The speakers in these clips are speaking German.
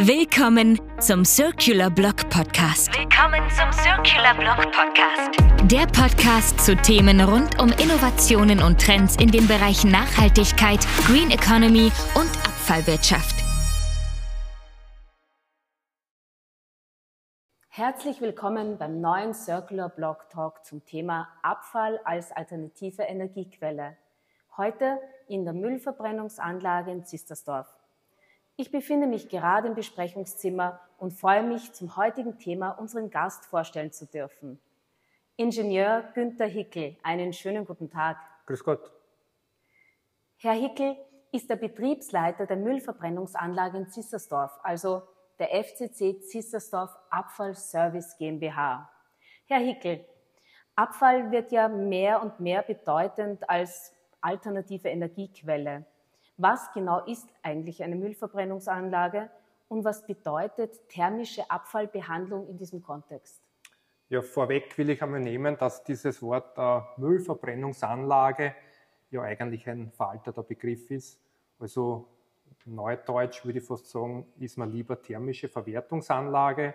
Willkommen zum Circular Block Podcast. Willkommen zum Circular Block Podcast. Der Podcast zu Themen rund um Innovationen und Trends in den Bereichen Nachhaltigkeit, Green Economy und Abfallwirtschaft. Herzlich willkommen beim neuen Circular Block Talk zum Thema Abfall als alternative Energiequelle. Heute in der Müllverbrennungsanlage in Zistersdorf. Ich befinde mich gerade im Besprechungszimmer und freue mich, zum heutigen Thema unseren Gast vorstellen zu dürfen. Ingenieur Günther Hickel, einen schönen guten Tag. Grüß Gott. Herr Hickel ist der Betriebsleiter der Müllverbrennungsanlage in Zissersdorf, also der FCC Zissersdorf Abfallservice GmbH. Herr Hickel, Abfall wird ja mehr und mehr bedeutend als alternative Energiequelle. Was genau ist eigentlich eine Müllverbrennungsanlage und was bedeutet thermische Abfallbehandlung in diesem Kontext? Ja, vorweg will ich einmal nehmen, dass dieses Wort äh, Müllverbrennungsanlage ja eigentlich ein veralteter Begriff ist. Also neudeutsch würde ich fast sagen, ist man lieber thermische Verwertungsanlage.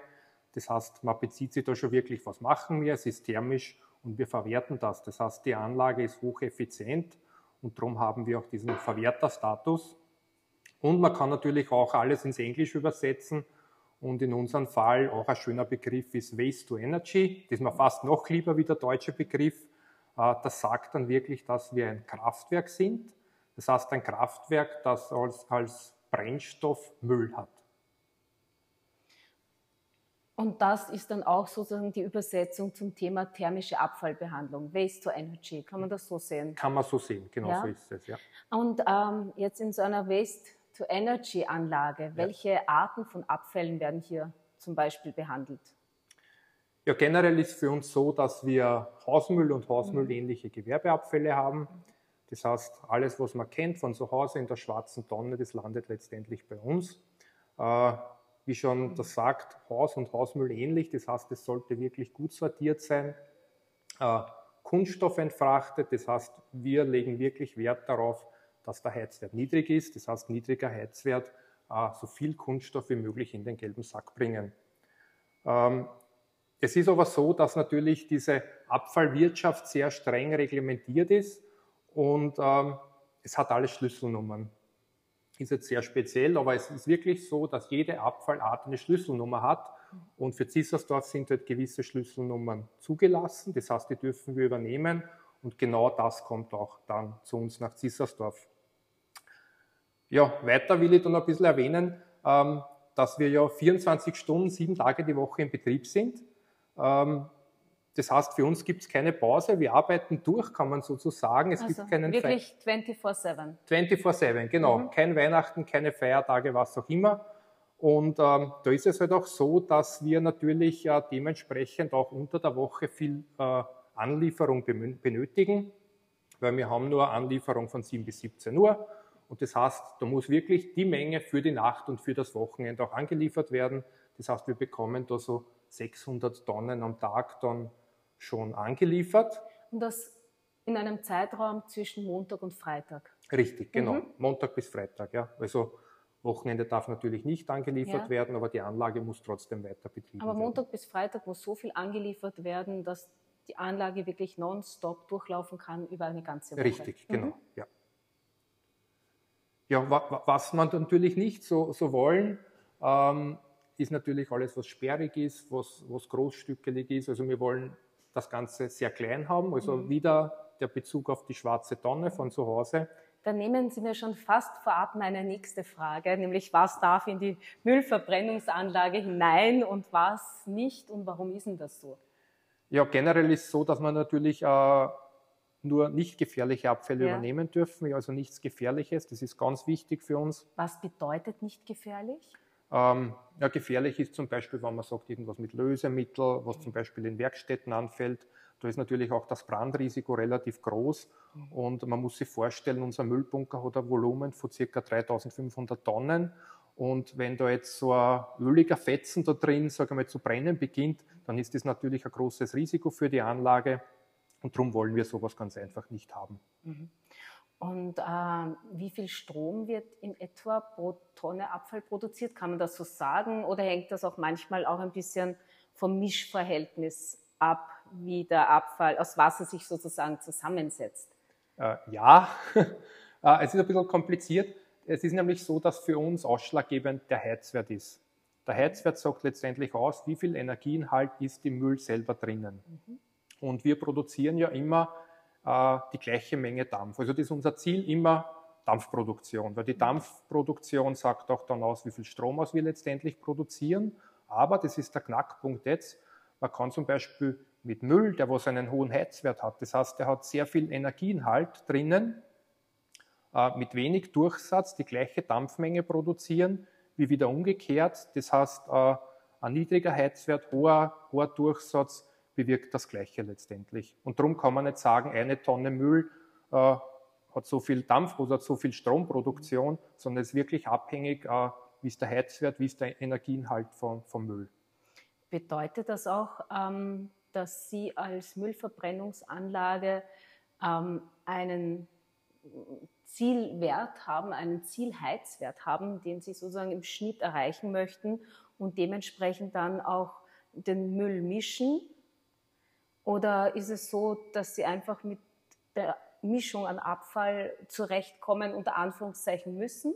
Das heißt, man bezieht sich da schon wirklich, was machen wir, es ist thermisch und wir verwerten das. Das heißt, die Anlage ist hocheffizient und darum haben wir auch diesen Verwerterstatus. Und man kann natürlich auch alles ins Englische übersetzen. Und in unserem Fall auch ein schöner Begriff ist Waste to Energy. Das ist mir fast noch lieber wie der deutsche Begriff. Äh, das sagt dann wirklich, dass wir ein Kraftwerk sind. Das heißt ein Kraftwerk, das als, als Brennstoff Müll hat. Und das ist dann auch sozusagen die Übersetzung zum Thema thermische Abfallbehandlung, Waste to Energy. Kann man das so sehen? Kann man so sehen, genau ja? so ist es, ja. Und ähm, jetzt in so einer Waste to Energy Anlage, welche ja. Arten von Abfällen werden hier zum Beispiel behandelt? Ja, generell ist für uns so, dass wir Hausmüll und Hausmüllähnliche Gewerbeabfälle haben. Das heißt, alles, was man kennt von zu Hause in der schwarzen Tonne, das landet letztendlich bei uns. Äh, wie schon das sagt, Haus- und Hausmüll ähnlich. Das heißt, es sollte wirklich gut sortiert sein. Äh, Kunststoff entfrachtet, das heißt, wir legen wirklich Wert darauf, dass der Heizwert niedrig ist. Das heißt, niedriger Heizwert, äh, so viel Kunststoff wie möglich in den gelben Sack bringen. Ähm, es ist aber so, dass natürlich diese Abfallwirtschaft sehr streng reglementiert ist und ähm, es hat alle Schlüsselnummern ist jetzt sehr speziell, aber es ist wirklich so, dass jede Abfallart eine Schlüsselnummer hat. Und für Zissersdorf sind halt gewisse Schlüsselnummern zugelassen. Das heißt, die dürfen wir übernehmen. Und genau das kommt auch dann zu uns nach Zissersdorf. Ja, weiter will ich dann ein bisschen erwähnen, ähm, dass wir ja 24 Stunden, sieben Tage die Woche in Betrieb sind. Das heißt, für uns gibt es keine Pause. Wir arbeiten durch, kann man sozusagen. Es also gibt keinen Wirklich 24-7. 24-7, genau. Mhm. Kein Weihnachten, keine Feiertage, was auch immer. Und ähm, da ist es halt auch so, dass wir natürlich äh, dementsprechend auch unter der Woche viel äh, Anlieferung benötigen, weil wir haben nur Anlieferung von 7 bis 17 Uhr. Und das heißt, da muss wirklich die Menge für die Nacht und für das Wochenende auch angeliefert werden. Das heißt, wir bekommen da so 600 Tonnen am Tag dann schon angeliefert. Und das in einem Zeitraum zwischen Montag und Freitag? Richtig, genau. Mhm. Montag bis Freitag, ja. Also Wochenende darf natürlich nicht angeliefert ja. werden, aber die Anlage muss trotzdem weiter betrieben werden. Aber Montag bis Freitag muss so viel angeliefert werden, dass die Anlage wirklich nonstop durchlaufen kann über eine ganze Woche. Richtig, genau, mhm. ja. Ja, was man natürlich nicht so, so wollen, ähm, ist natürlich alles, was sperrig ist, was, was großstückelig ist. Also wir wollen das Ganze sehr klein haben. Also mhm. wieder der Bezug auf die schwarze Tonne von zu Hause. Dann nehmen Sie mir schon fast vorab meine nächste Frage, nämlich was darf in die Müllverbrennungsanlage hinein und was nicht und warum ist denn das so? Ja, generell ist es so, dass man natürlich äh, nur nicht gefährliche Abfälle ja. übernehmen dürfen, also nichts Gefährliches. Das ist ganz wichtig für uns. Was bedeutet nicht gefährlich? Ähm, ja, gefährlich ist zum Beispiel, wenn man sagt, irgendwas mit Lösemittel, was zum Beispiel in Werkstätten anfällt. Da ist natürlich auch das Brandrisiko relativ groß. Und man muss sich vorstellen, unser Müllbunker hat ein Volumen von ca. 3500 Tonnen. Und wenn da jetzt so ein öliger Fetzen da drin, sagen wir mal, zu brennen beginnt, dann ist das natürlich ein großes Risiko für die Anlage. Und darum wollen wir sowas ganz einfach nicht haben. Mhm. Und äh, wie viel Strom wird in etwa pro Tonne Abfall produziert? Kann man das so sagen? Oder hängt das auch manchmal auch ein bisschen vom Mischverhältnis ab, wie der Abfall aus Wasser sich sozusagen zusammensetzt? Äh, ja, äh, es ist ein bisschen kompliziert. Es ist nämlich so, dass für uns ausschlaggebend der Heizwert ist. Der Heizwert sagt letztendlich aus, wie viel Energieinhalt ist im Müll selber drinnen. Mhm. Und wir produzieren ja immer äh, die gleiche Menge Dampf. Also das ist unser Ziel immer Dampfproduktion, weil die. Dampfproduktion sagt auch dann aus, wie viel Strom aus wir letztendlich produzieren. Aber das ist der Knackpunkt jetzt. Man kann zum Beispiel mit Müll, der was einen hohen Heizwert hat, das heißt, der hat sehr viel Energieinhalt drinnen, äh, mit wenig Durchsatz die gleiche Dampfmenge produzieren, wie wieder umgekehrt. Das heißt, äh, ein niedriger Heizwert, hoher, hoher Durchsatz bewirkt das Gleiche letztendlich. Und darum kann man nicht sagen, eine Tonne Müll äh, hat so viel Dampf oder so viel Stromproduktion, sondern es ist wirklich abhängig, äh, wie ist der Heizwert, wie ist der Energieinhalt vom, vom Müll. Bedeutet das auch, ähm, dass Sie als Müllverbrennungsanlage ähm, einen Zielwert haben, einen Zielheizwert haben, den Sie sozusagen im Schnitt erreichen möchten und dementsprechend dann auch den Müll mischen? Oder ist es so, dass Sie einfach mit der Mischung an Abfall zurechtkommen, unter Anführungszeichen müssen?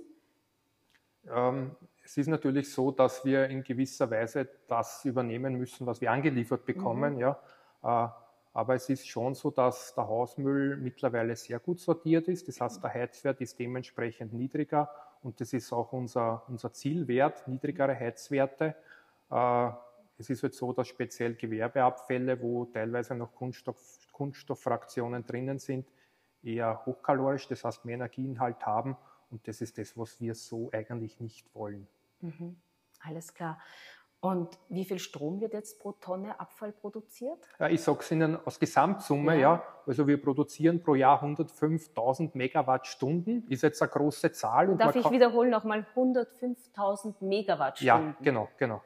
Ähm, es ist natürlich so, dass wir in gewisser Weise das übernehmen müssen, was wir angeliefert bekommen. Mhm. Ja. Äh, aber es ist schon so, dass der Hausmüll mittlerweile sehr gut sortiert ist. Das heißt, der Heizwert ist dementsprechend niedriger und das ist auch unser, unser Zielwert, niedrigere Heizwerte. Äh, es ist halt so, dass speziell Gewerbeabfälle, wo teilweise noch Kunststoff, Kunststofffraktionen drinnen sind, eher hochkalorisch, das heißt mehr Energieinhalt haben und das ist das, was wir so eigentlich nicht wollen. Mhm. Alles klar. Und wie viel Strom wird jetzt pro Tonne Abfall produziert? Ja, ich sage es Ihnen aus Gesamtsumme, ja. ja. Also wir produzieren pro Jahr 105.000 Megawattstunden, ist jetzt eine große Zahl. Darf ich wiederholen nochmal 105.000 Megawattstunden? Ja, genau, genau.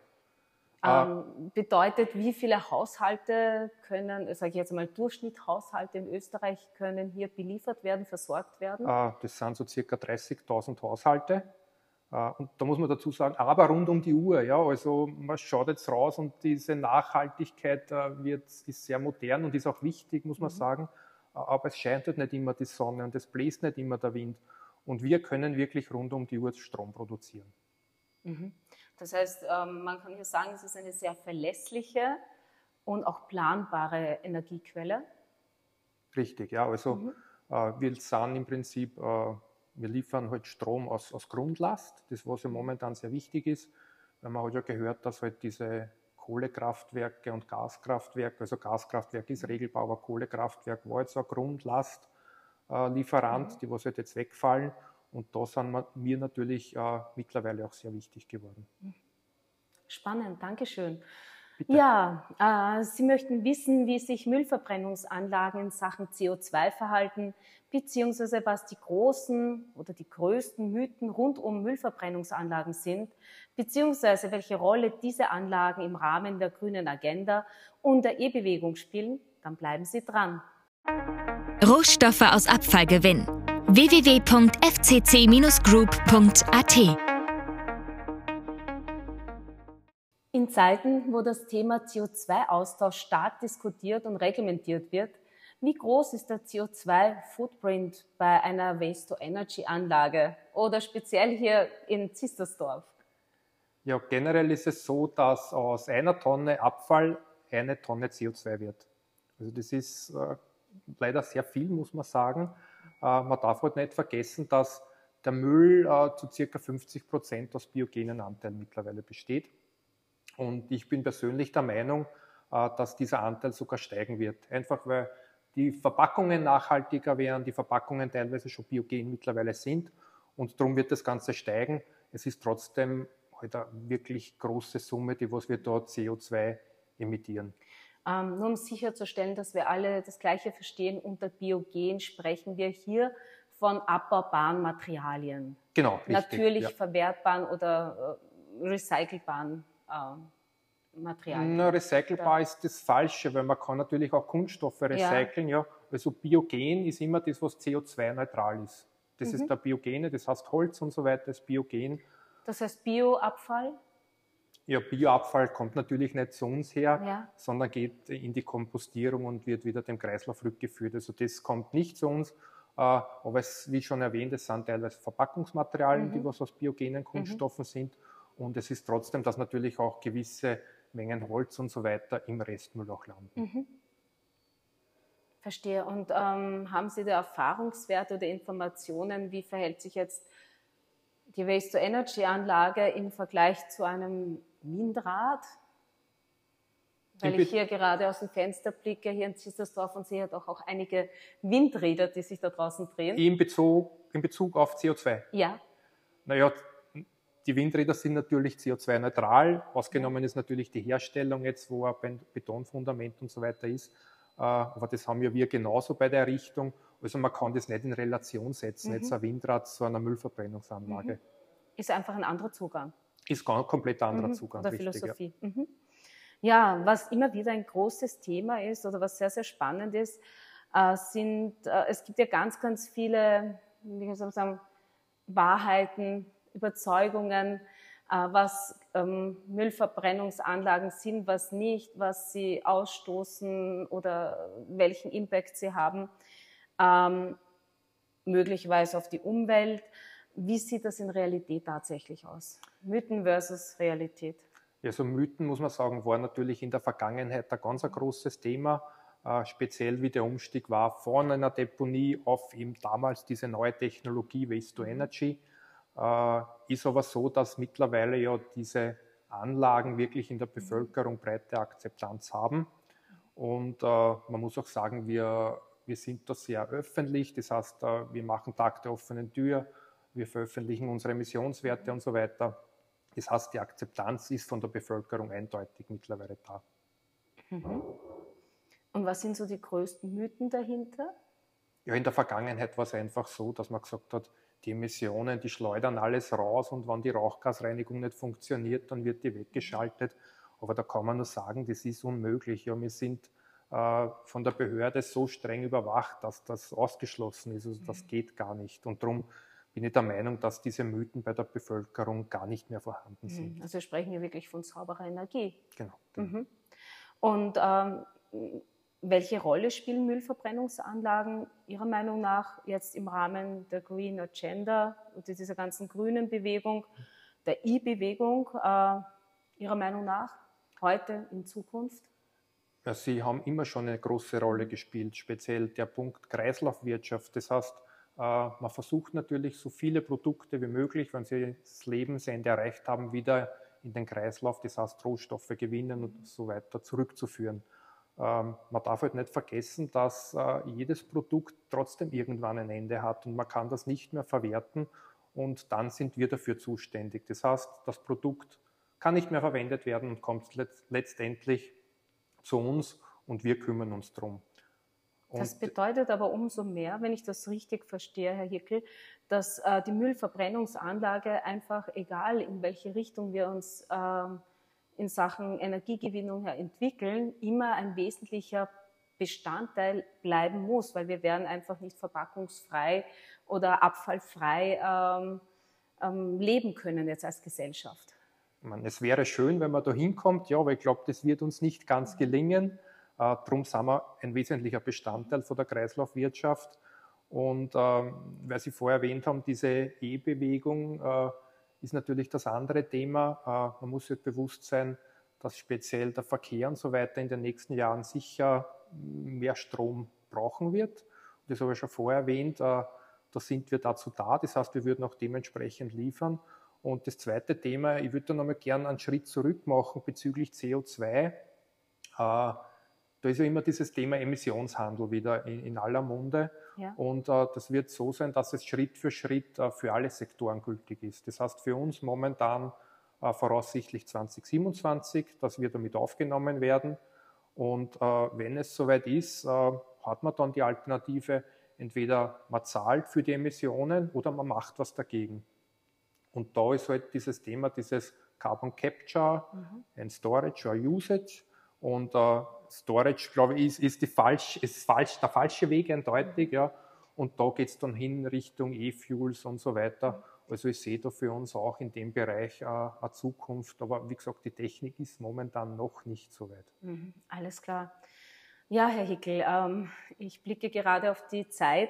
Ähm, bedeutet, wie viele Haushalte können, sage ich jetzt mal, Durchschnitthaushalte in Österreich können hier beliefert werden, versorgt werden? Äh, das sind so circa 30.000 Haushalte. Äh, und da muss man dazu sagen, aber rund um die Uhr. Ja, also man schaut jetzt raus und diese Nachhaltigkeit äh, wird, ist sehr modern und ist auch wichtig, muss man mhm. sagen. Äh, aber es scheint halt nicht immer die Sonne und es bläst nicht immer der Wind. Und wir können wirklich rund um die Uhr Strom produzieren. Mhm. Das heißt, ähm, man kann hier sagen, es ist eine sehr verlässliche und auch planbare Energiequelle. Richtig, ja. Also mhm. wir sind im Prinzip wir liefern halt Strom aus, aus Grundlast, das was ja momentan sehr wichtig ist, weil man hat ja gehört, dass halt diese Kohlekraftwerke und Gaskraftwerke, also Gaskraftwerk ist Regelbau, aber Kohlekraftwerk war jetzt ein Grundlastlieferant, äh, die was halt jetzt wegfallen. Und da sind mir natürlich äh, mittlerweile auch sehr wichtig geworden. Spannend, Dankeschön. Bitte. Ja, äh, Sie möchten wissen, wie sich Müllverbrennungsanlagen in Sachen CO2 verhalten, beziehungsweise was die großen oder die größten Mythen rund um Müllverbrennungsanlagen sind, beziehungsweise welche Rolle diese Anlagen im Rahmen der grünen Agenda und der E-Bewegung spielen, dann bleiben Sie dran. Rohstoffe aus Abfallgewinn www.fcc-group.at In Zeiten, wo das Thema CO2-Austausch stark diskutiert und reglementiert wird, wie groß ist der CO2-Footprint bei einer Waste-to-Energy-Anlage oder speziell hier in Zistersdorf? Ja, generell ist es so, dass aus einer Tonne Abfall eine Tonne CO2 wird. Also das ist äh, leider sehr viel, muss man sagen. Äh, man darf halt nicht vergessen, dass der Müll äh, zu circa 50 Prozent aus biogenen Anteilen mittlerweile besteht. Und ich bin persönlich der Meinung, äh, dass dieser Anteil sogar steigen wird. Einfach weil die Verpackungen nachhaltiger werden, die Verpackungen teilweise schon biogen mittlerweile sind und darum wird das Ganze steigen. Es ist trotzdem halt eine wirklich große Summe, die was wir dort CO2 emittieren. Ähm, nur um sicherzustellen, dass wir alle das Gleiche verstehen, unter Biogen sprechen wir hier von abbaubaren Materialien. Genau. Richtig, Natürlich ja. verwertbaren oder äh, recycelbaren äh, Materialien. Na, recycelbar ja. ist das Falsche, weil man kann natürlich auch Kunststoffe recyceln, ja. ja. Also Biogen ist immer das, was CO2-neutral ist. Das Mhm. ist der Biogene, das heißt Holz und so weiter ist Biogen. Das heißt Bioabfall? Ja, Bioabfall kommt natürlich nicht zu uns her, Ja. sondern geht in die Kompostierung und wird wieder dem Kreislauf rückgeführt. Also das kommt nicht zu uns, äh, aber es, wie schon erwähnt, es sind teilweise Verpackungsmaterialien, Mhm. die was aus biogenen Kunststoffen sind. Und es ist trotzdem, dass natürlich auch gewisse Mengen Holz und so weiter im Restmüll auch landen. Mhm. Verstehe. Und ähm, haben Sie da Erfahrungswerte oder Informationen, wie verhält sich jetzt die Waste-to-Energy-Anlage im Vergleich zu einem Windrad? Weil Ich hier gerade aus dem Fenster blicke, hier in Zissersdorf und sehe doch auch einige Windräder, die sich da draußen drehen. In Bezug, in Bezug auf CO2. Ja, Naja, die Windräder sind natürlich CO2-neutral. Ausgenommen ist natürlich die Herstellung jetzt, wo ein Betonfundament und so weiter ist. Äh, Aber das haben ja wir genauso bei der Errichtung. Also man kann das nicht in Relation setzen, Mhm. jetzt ein Windrad zu einer Müllverbrennungsanlage. ist einfach ein anderer Zugang. Ist ein komplett anderer Mhm, Zugang, Oder richtig. Ja. Philosophie. Mhm. Ja, was immer wieder ein großes Thema ist oder was sehr, sehr spannend ist, äh, sind, äh, es gibt ja ganz, ganz viele, wie soll man sagen, Wahrheiten, Überzeugungen, äh, was ähm, Müllverbrennungsanlagen sind, was nicht, was sie ausstoßen oder welchen Impact sie haben, ähm, möglicherweise auf die Umwelt. Wie sieht das in Realität tatsächlich aus? Mythen versus Realität. Ja, so Mythen, muss man sagen, war natürlich in der Vergangenheit ein ganz ein großes Thema, äh, speziell wie der Umstieg war von einer Deponie auf eben damals diese neue Technologie Waste to Energy. Äh, ist aber so, dass mittlerweile ja diese Anlagen wirklich in der Bevölkerung breite Akzeptanz haben. Und äh, man muss auch sagen, wir, wir sind da sehr öffentlich. Das heißt, äh, wir machen Tag der offenen Tür, wir veröffentlichen unsere Emissionswerte und so weiter. Das heißt, die Akzeptanz ist von der Bevölkerung eindeutig mittlerweile da. Und was sind so die größten Mythen dahinter? Ja, in der Vergangenheit war es einfach so, dass man gesagt hat, die Emissionen, die schleudern alles raus und wenn die Rauchgasreinigung nicht funktioniert, dann wird die weggeschaltet. Aber da kann man nur sagen, das ist unmöglich. Ja, wir sind äh, von der Behörde so streng überwacht, dass das ausgeschlossen ist. Also das geht gar nicht. Und darum bin ich der Meinung, dass diese Mythen bei der Bevölkerung gar nicht mehr vorhanden sind. Also wir sprechen hier wirklich von sauberer Energie. Genau. Mhm. Und ähm, welche Rolle spielen Müllverbrennungsanlagen Ihrer Meinung nach jetzt im Rahmen der Green Agenda und dieser ganzen grünen Bewegung, der E-Bewegung, äh, Ihrer Meinung nach, heute, in Zukunft? Ja, Sie haben immer schon eine große Rolle gespielt, speziell der Punkt Kreislaufwirtschaft. Das heißt, man versucht natürlich so viele Produkte wie möglich, wenn Sie das Lebensende erreicht haben, wieder in den Kreislauf, das heißt Rohstoffe gewinnen und so weiter zurückzuführen. Ähm, man darf halt nicht vergessen, dass äh, jedes Produkt trotzdem irgendwann ein Ende hat und man kann das nicht mehr verwerten und dann sind wir dafür zuständig. Das heißt, das Produkt kann nicht mehr verwendet werden und kommt letzt letztendlich zu uns und wir kümmern uns drum. Das bedeutet aber umso mehr, wenn ich das richtig verstehe, Herr Hickel, dass äh, die Müllverbrennungsanlage einfach, egal in welche Richtung wir uns ähm, in Sachen Energiegewinnung entwickeln, immer ein wesentlicher Bestandteil bleiben muss, weil wir werden einfach nicht verpackungsfrei oder abfallfrei ähm, ähm, leben können jetzt als Gesellschaft. Meine, es wäre schön, wenn man da hinkommt, ja, aber ich glaube, das wird uns nicht ganz gelingen. Äh, Darum sind wir ein wesentlicher Bestandteil von der Kreislaufwirtschaft. Und ähm, weil Sie vorher erwähnt haben, diese E-Bewegung äh, ist natürlich das andere Thema. Äh, man muss sich bewusst sein, dass speziell der Verkehr und so weiter in den nächsten Jahren sicher mehr Strom brauchen wird. Das habe ich schon vorher erwähnt. Äh, da sind wir dazu da. Das heißt, wir würden auch dementsprechend liefern. Und das zweite Thema, ich würde da nochmal gerne einen Schritt zurück machen bezüglich CO2. Da ist ja immer dieses Thema Emissionshandel wieder in, in aller Munde. Ja. Und äh, das wird so sein, dass es Schritt für Schritt äh, für alle Sektoren gültig ist. Das heißt für uns momentan äh, voraussichtlich 2027, dass wir damit aufgenommen werden. Und äh, wenn es soweit ist, äh, hat man dann die Alternative, entweder man zahlt für die Emissionen oder man macht was dagegen. Und da ist halt dieses Thema, dieses Carbon Capture and Storage or Usage. Und äh, Storage, glaube ich, ist, ist, die falsch, ist falsch, der falsche Weg eindeutig. Ja. Und da geht es dann hin Richtung E-Fuels und so weiter. Also ich sehe da für uns auch in dem Bereich äh, eine Zukunft. Aber wie gesagt, die Technik ist momentan noch nicht so weit. Mhm, alles klar. Ja, Herr Hickel, ähm, ich blicke gerade auf die Zeit.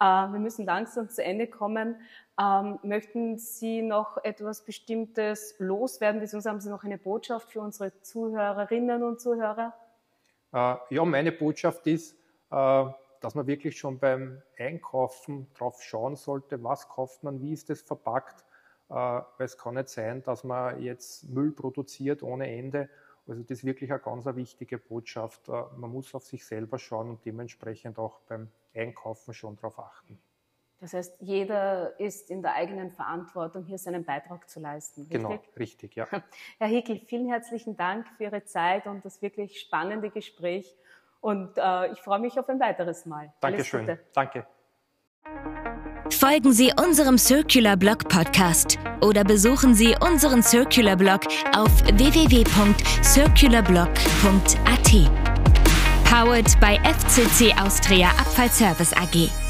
Äh, wir müssen langsam zu Ende kommen. Ähm, möchten Sie noch etwas Bestimmtes loswerden, beziehungsweise haben Sie noch eine Botschaft für unsere Zuhörerinnen und Zuhörer? Äh, ja, meine Botschaft ist, äh, dass man wirklich schon beim Einkaufen drauf schauen sollte, was kauft man, wie ist es verpackt, äh, weil es kann nicht sein, dass man jetzt Müll produziert ohne Ende also das ist wirklich eine ganz wichtige Botschaft. Äh, man muss auf sich selber schauen und dementsprechend auch beim Einkaufen schon darauf achten. Das heißt, jeder ist in der eigenen Verantwortung, hier seinen Beitrag zu leisten. Richtig? Genau, richtig, ja. Herr Hickel, vielen herzlichen Dank für Ihre Zeit und das wirklich spannende Gespräch. Und äh, ich freue mich auf ein weiteres Mal. Dankeschön. Danke. Folgen Sie unserem Circular Blog Podcast oder besuchen Sie unseren Circular Blog auf www.circularblog.at. Powered by FCC Austria Abfallservice AG.